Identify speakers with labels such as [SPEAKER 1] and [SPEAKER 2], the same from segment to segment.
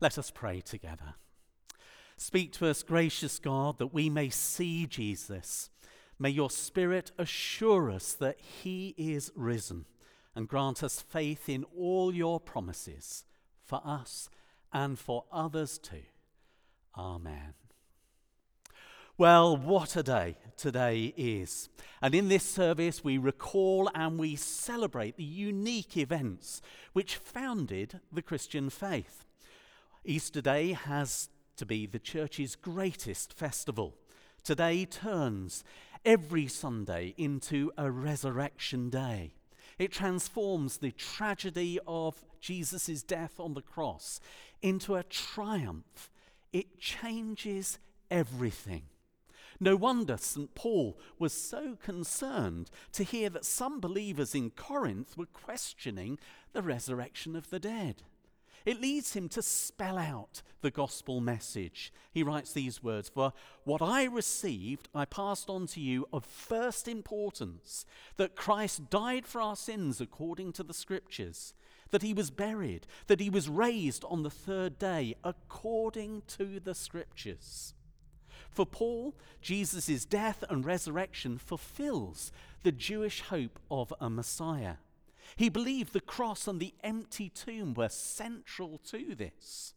[SPEAKER 1] Let us pray together. Speak to us, gracious God, that we may see Jesus. May your Spirit assure us that he is risen and grant us faith in all your promises for us and for others too. Amen. Well, what a day today is. And in this service, we recall and we celebrate the unique events which founded the Christian faith. Easter Day has to be the church's greatest festival. Today turns every Sunday into a resurrection day. It transforms the tragedy of Jesus' death on the cross into a triumph. It changes everything. No wonder St. Paul was so concerned to hear that some believers in Corinth were questioning the resurrection of the dead. It leads him to spell out the gospel message. He writes these words For what I received, I passed on to you of first importance that Christ died for our sins according to the scriptures, that he was buried, that he was raised on the third day according to the scriptures. For Paul, Jesus' death and resurrection fulfills the Jewish hope of a Messiah. He believed the cross and the empty tomb were central to this.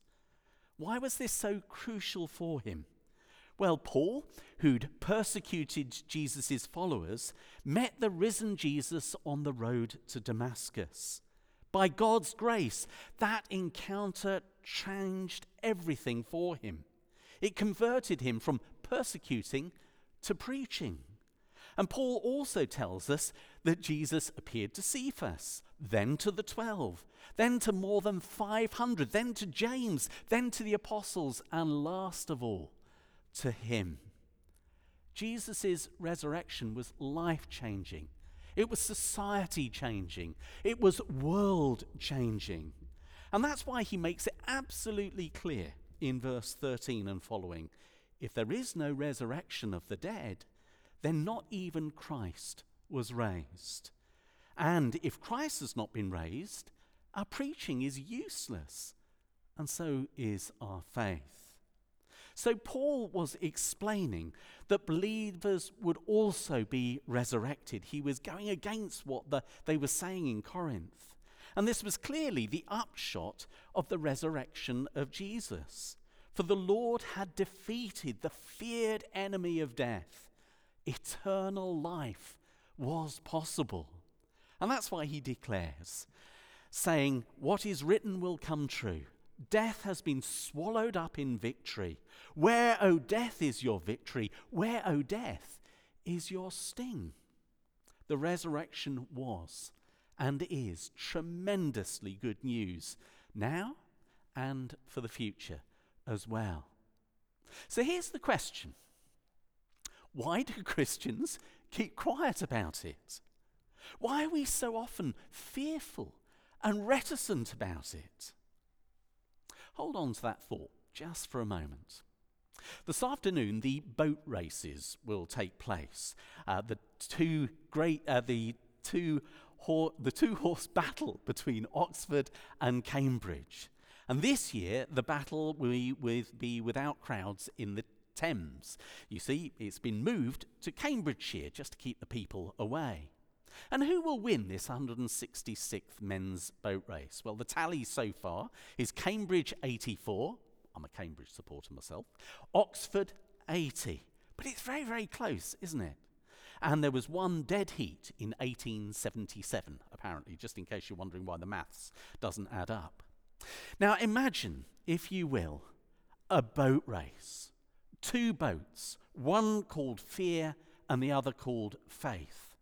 [SPEAKER 1] Why was this so crucial for him? Well, Paul, who'd persecuted Jesus' followers, met the risen Jesus on the road to Damascus. By God's grace, that encounter changed everything for him. It converted him from persecuting to preaching. And Paul also tells us that Jesus appeared to Cephas, then to the twelve, then to more than 500, then to James, then to the apostles, and last of all, to him. Jesus' resurrection was life changing. It was society changing. It was world changing. And that's why he makes it absolutely clear in verse 13 and following if there is no resurrection of the dead, then not even Christ was raised. And if Christ has not been raised, our preaching is useless, and so is our faith. So, Paul was explaining that believers would also be resurrected. He was going against what the, they were saying in Corinth. And this was clearly the upshot of the resurrection of Jesus. For the Lord had defeated the feared enemy of death eternal life was possible. And that's why he declares, saying, What is written will come true. Death has been swallowed up in victory. Where, O death, is your victory? Where, O death, is your sting? The resurrection was and is tremendously good news now and for the future as well. So here's the question why do Christians keep quiet about it? Why are we so often fearful and reticent about it? Hold on to that thought just for a moment. This afternoon, the boat races will take place. Uh, the two great, uh, the two, the two horse battle between Oxford and Cambridge. And this year, the battle will be without crowds in the Thames. You see, it's been moved to Cambridgeshire just to keep the people away. And who will win this 166th men's boat race? Well, the tally so far is Cambridge 84. I'm a Cambridge supporter myself. Oxford 80. But it's very, very close, isn't it? And there was one dead heat in 1877, apparently, just in case you're wondering why the maths doesn't add up. Now imagine, if you will, a boat race two boats, one called fear and the other called faith.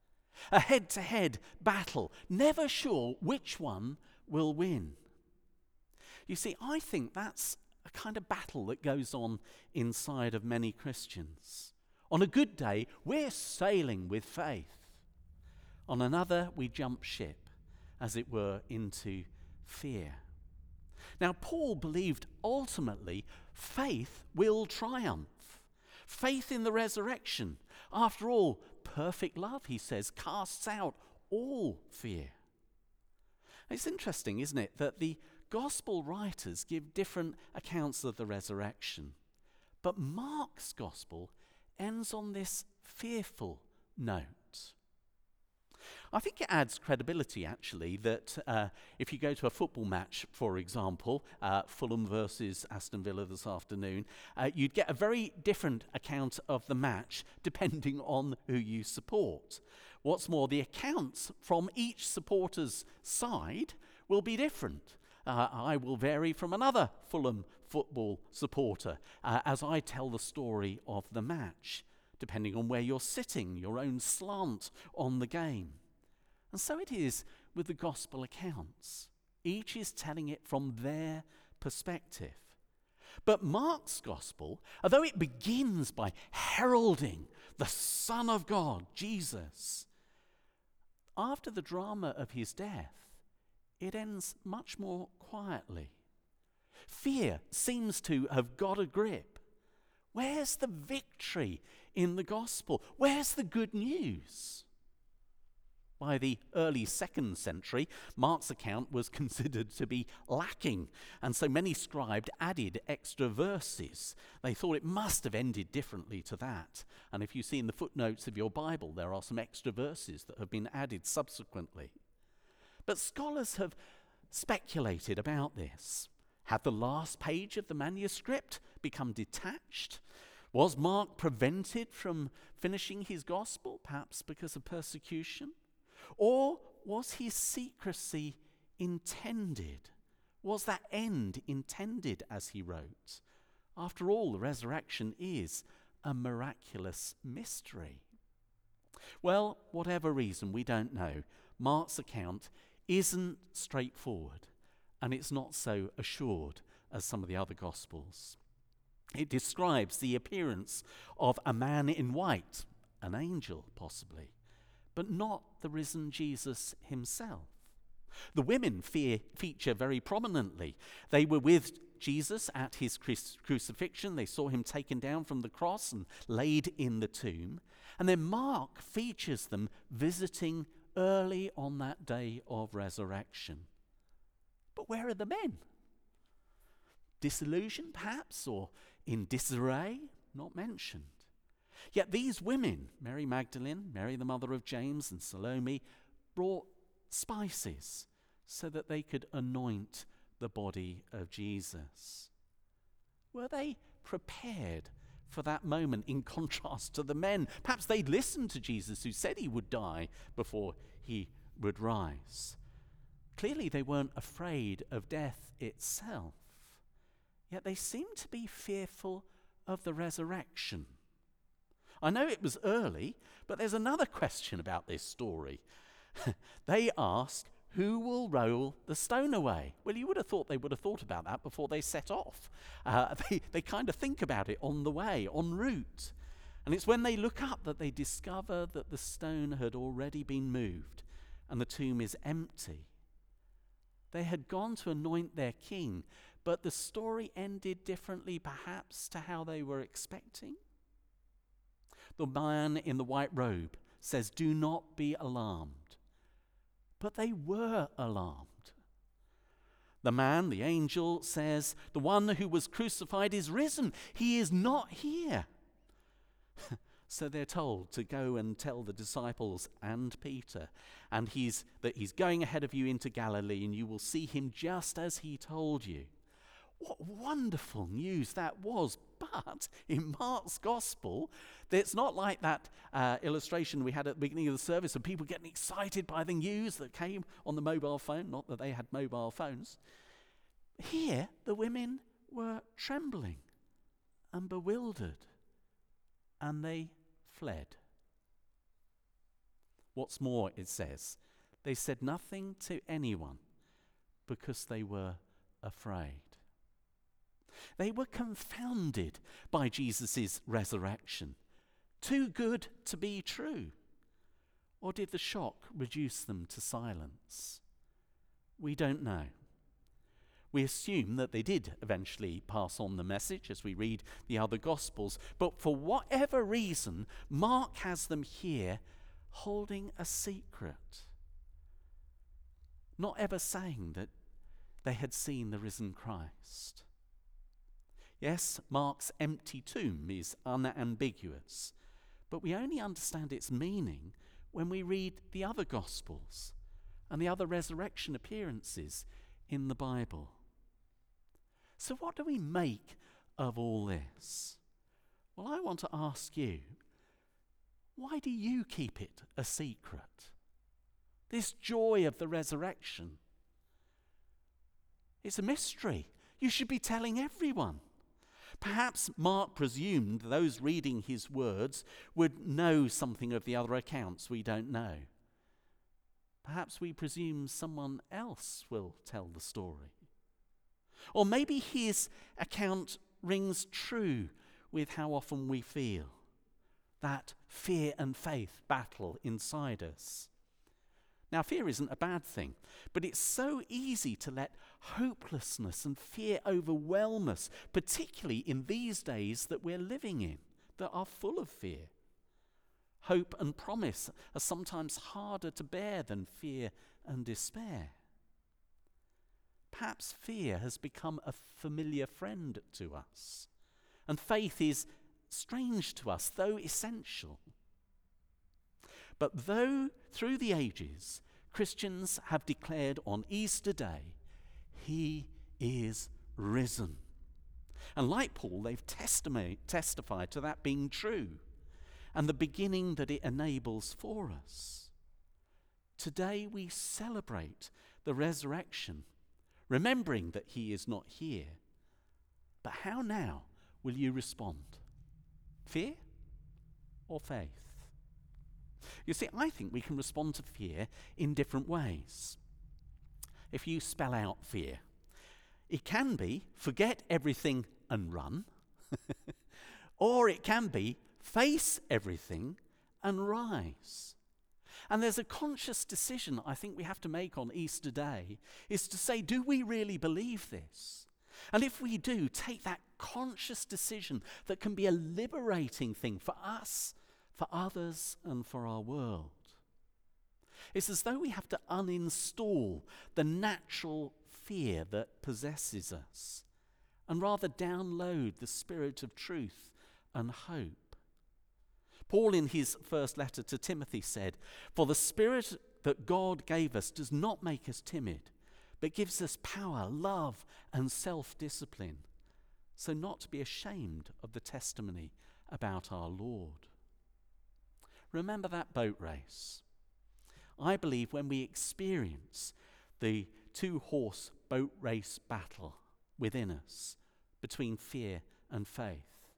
[SPEAKER 1] A head to head battle, never sure which one will win. You see, I think that's a kind of battle that goes on inside of many Christians. On a good day, we're sailing with faith. On another, we jump ship, as it were, into fear. Now, Paul believed ultimately faith will triumph. Faith in the resurrection. After all, perfect love, he says, casts out all fear. It's interesting, isn't it, that the gospel writers give different accounts of the resurrection. But Mark's gospel ends on this fearful note. I think it adds credibility, actually, that uh, if you go to a football match, for example, uh, Fulham versus Aston Villa this afternoon, uh, you'd get a very different account of the match depending on who you support. What's more, the accounts from each supporter's side will be different. Uh, I will vary from another Fulham football supporter uh, as I tell the story of the match, depending on where you're sitting, your own slant on the game. And so it is with the gospel accounts. Each is telling it from their perspective. But Mark's gospel, although it begins by heralding the Son of God, Jesus, after the drama of his death, it ends much more quietly. Fear seems to have got a grip. Where's the victory in the gospel? Where's the good news? By the early second century, Mark's account was considered to be lacking, and so many scribes added extra verses. They thought it must have ended differently to that. And if you see in the footnotes of your Bible, there are some extra verses that have been added subsequently. But scholars have speculated about this. Had the last page of the manuscript become detached? Was Mark prevented from finishing his gospel, perhaps because of persecution? Or was his secrecy intended? Was that end intended as he wrote? After all, the resurrection is a miraculous mystery. Well, whatever reason, we don't know. Mark's account isn't straightforward, and it's not so assured as some of the other Gospels. It describes the appearance of a man in white, an angel possibly, but not the risen Jesus himself. The women fe- feature very prominently. They were with Jesus at his crucifixion. They saw him taken down from the cross and laid in the tomb. And then Mark features them visiting early on that day of resurrection. But where are the men? Disillusioned, perhaps, or in disarray? Not mentioned. Yet these women, Mary Magdalene, Mary the mother of James, and Salome, brought spices so that they could anoint the body of Jesus. Were they prepared for that moment in contrast to the men? Perhaps they'd listened to Jesus who said he would die before he would rise. Clearly, they weren't afraid of death itself, yet they seem to be fearful of the resurrection. I know it was early, but there's another question about this story. they ask, Who will roll the stone away? Well, you would have thought they would have thought about that before they set off. Uh, they, they kind of think about it on the way, en route. And it's when they look up that they discover that the stone had already been moved and the tomb is empty. They had gone to anoint their king, but the story ended differently, perhaps, to how they were expecting. The man in the white robe says, Do not be alarmed. But they were alarmed. The man, the angel, says, The one who was crucified is risen. He is not here. so they're told to go and tell the disciples and Peter, and he's, that he's going ahead of you into Galilee, and you will see him just as he told you. What wonderful news that was. But in Mark's gospel, it's not like that uh, illustration we had at the beginning of the service of people getting excited by the news that came on the mobile phone, not that they had mobile phones. Here, the women were trembling and bewildered and they fled. What's more, it says, they said nothing to anyone because they were afraid. They were confounded by Jesus' resurrection. Too good to be true. Or did the shock reduce them to silence? We don't know. We assume that they did eventually pass on the message as we read the other Gospels, but for whatever reason, Mark has them here holding a secret. Not ever saying that they had seen the risen Christ. Yes, Mark's empty tomb is unambiguous, but we only understand its meaning when we read the other Gospels and the other resurrection appearances in the Bible. So, what do we make of all this? Well, I want to ask you why do you keep it a secret? This joy of the resurrection. It's a mystery. You should be telling everyone. Perhaps Mark presumed those reading his words would know something of the other accounts we don't know. Perhaps we presume someone else will tell the story. Or maybe his account rings true with how often we feel that fear and faith battle inside us. Now, fear isn't a bad thing, but it's so easy to let hopelessness and fear overwhelm us, particularly in these days that we're living in, that are full of fear. Hope and promise are sometimes harder to bear than fear and despair. Perhaps fear has become a familiar friend to us, and faith is strange to us, though essential. But though through the ages Christians have declared on Easter Day, He is risen. And like Paul, they've testi- testified to that being true and the beginning that it enables for us. Today we celebrate the resurrection, remembering that He is not here. But how now will you respond? Fear or faith? You see, I think we can respond to fear in different ways. If you spell out fear, it can be forget everything and run, or it can be face everything and rise. And there's a conscious decision I think we have to make on Easter Day is to say, do we really believe this? And if we do, take that conscious decision that can be a liberating thing for us for others, and for our world. It's as though we have to uninstall the natural fear that possesses us and rather download the spirit of truth and hope. Paul, in his first letter to Timothy, said, For the spirit that God gave us does not make us timid, but gives us power, love, and self discipline, so not to be ashamed of the testimony about our Lord. Remember that boat race. I believe when we experience the two horse boat race battle within us between fear and faith,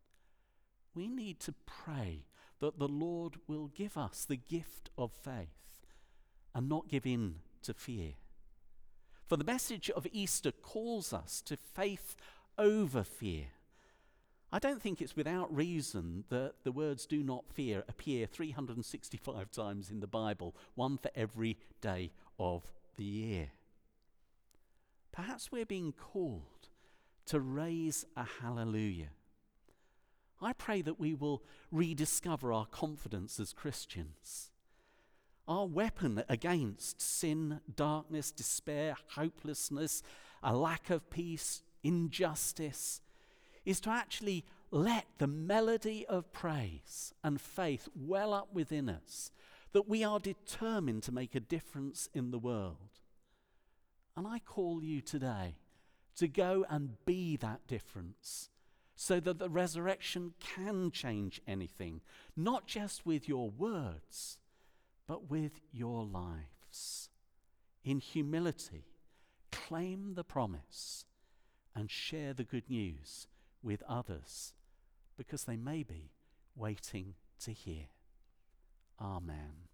[SPEAKER 1] we need to pray that the Lord will give us the gift of faith and not give in to fear. For the message of Easter calls us to faith over fear I don't think it's without reason that the words do not fear appear 365 times in the Bible, one for every day of the year. Perhaps we're being called to raise a hallelujah. I pray that we will rediscover our confidence as Christians. Our weapon against sin, darkness, despair, hopelessness, a lack of peace, injustice, is to actually let the melody of praise and faith well up within us, that we are determined to make a difference in the world. And I call you today to go and be that difference so that the resurrection can change anything, not just with your words, but with your lives. In humility, claim the promise and share the good news with others because they may be waiting to hear. Amen.